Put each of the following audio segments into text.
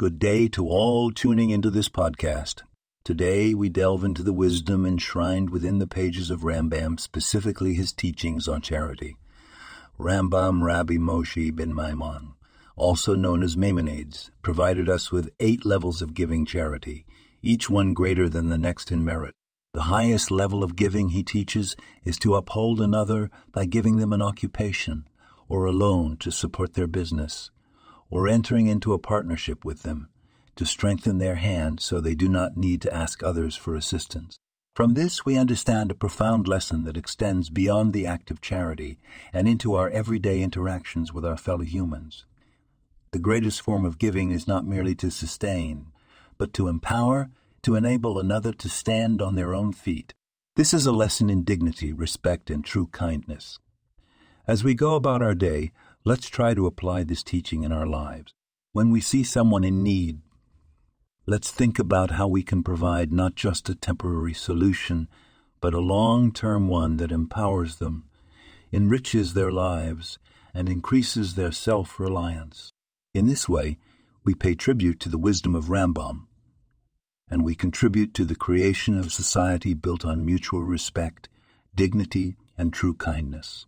Good day to all tuning into this podcast. Today we delve into the wisdom enshrined within the pages of Rambam, specifically his teachings on charity. Rambam Rabbi Moshe ben Maimon, also known as Maimonides, provided us with eight levels of giving charity, each one greater than the next in merit. The highest level of giving, he teaches, is to uphold another by giving them an occupation, or a loan to support their business, or entering into a partnership with them to strengthen their hand so they do not need to ask others for assistance. From this, we understand a profound lesson that extends beyond the act of charity and into our everyday interactions with our fellow humans. The greatest form of giving is not merely to sustain, but to empower, to enable another to stand on their own feet. This is a lesson in dignity, respect, and true kindness. As we go about our day, let's try to apply this teaching in our lives. When we see someone in need, let's think about how we can provide not just a temporary solution, but a long term one that empowers them, enriches their lives, and increases their self reliance. In this way, we pay tribute to the wisdom of Rambam, and we contribute to the creation of society built on mutual respect, dignity, and true kindness.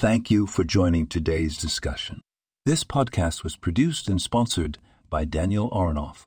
Thank you for joining today's discussion. This podcast was produced and sponsored by Daniel Aronoff.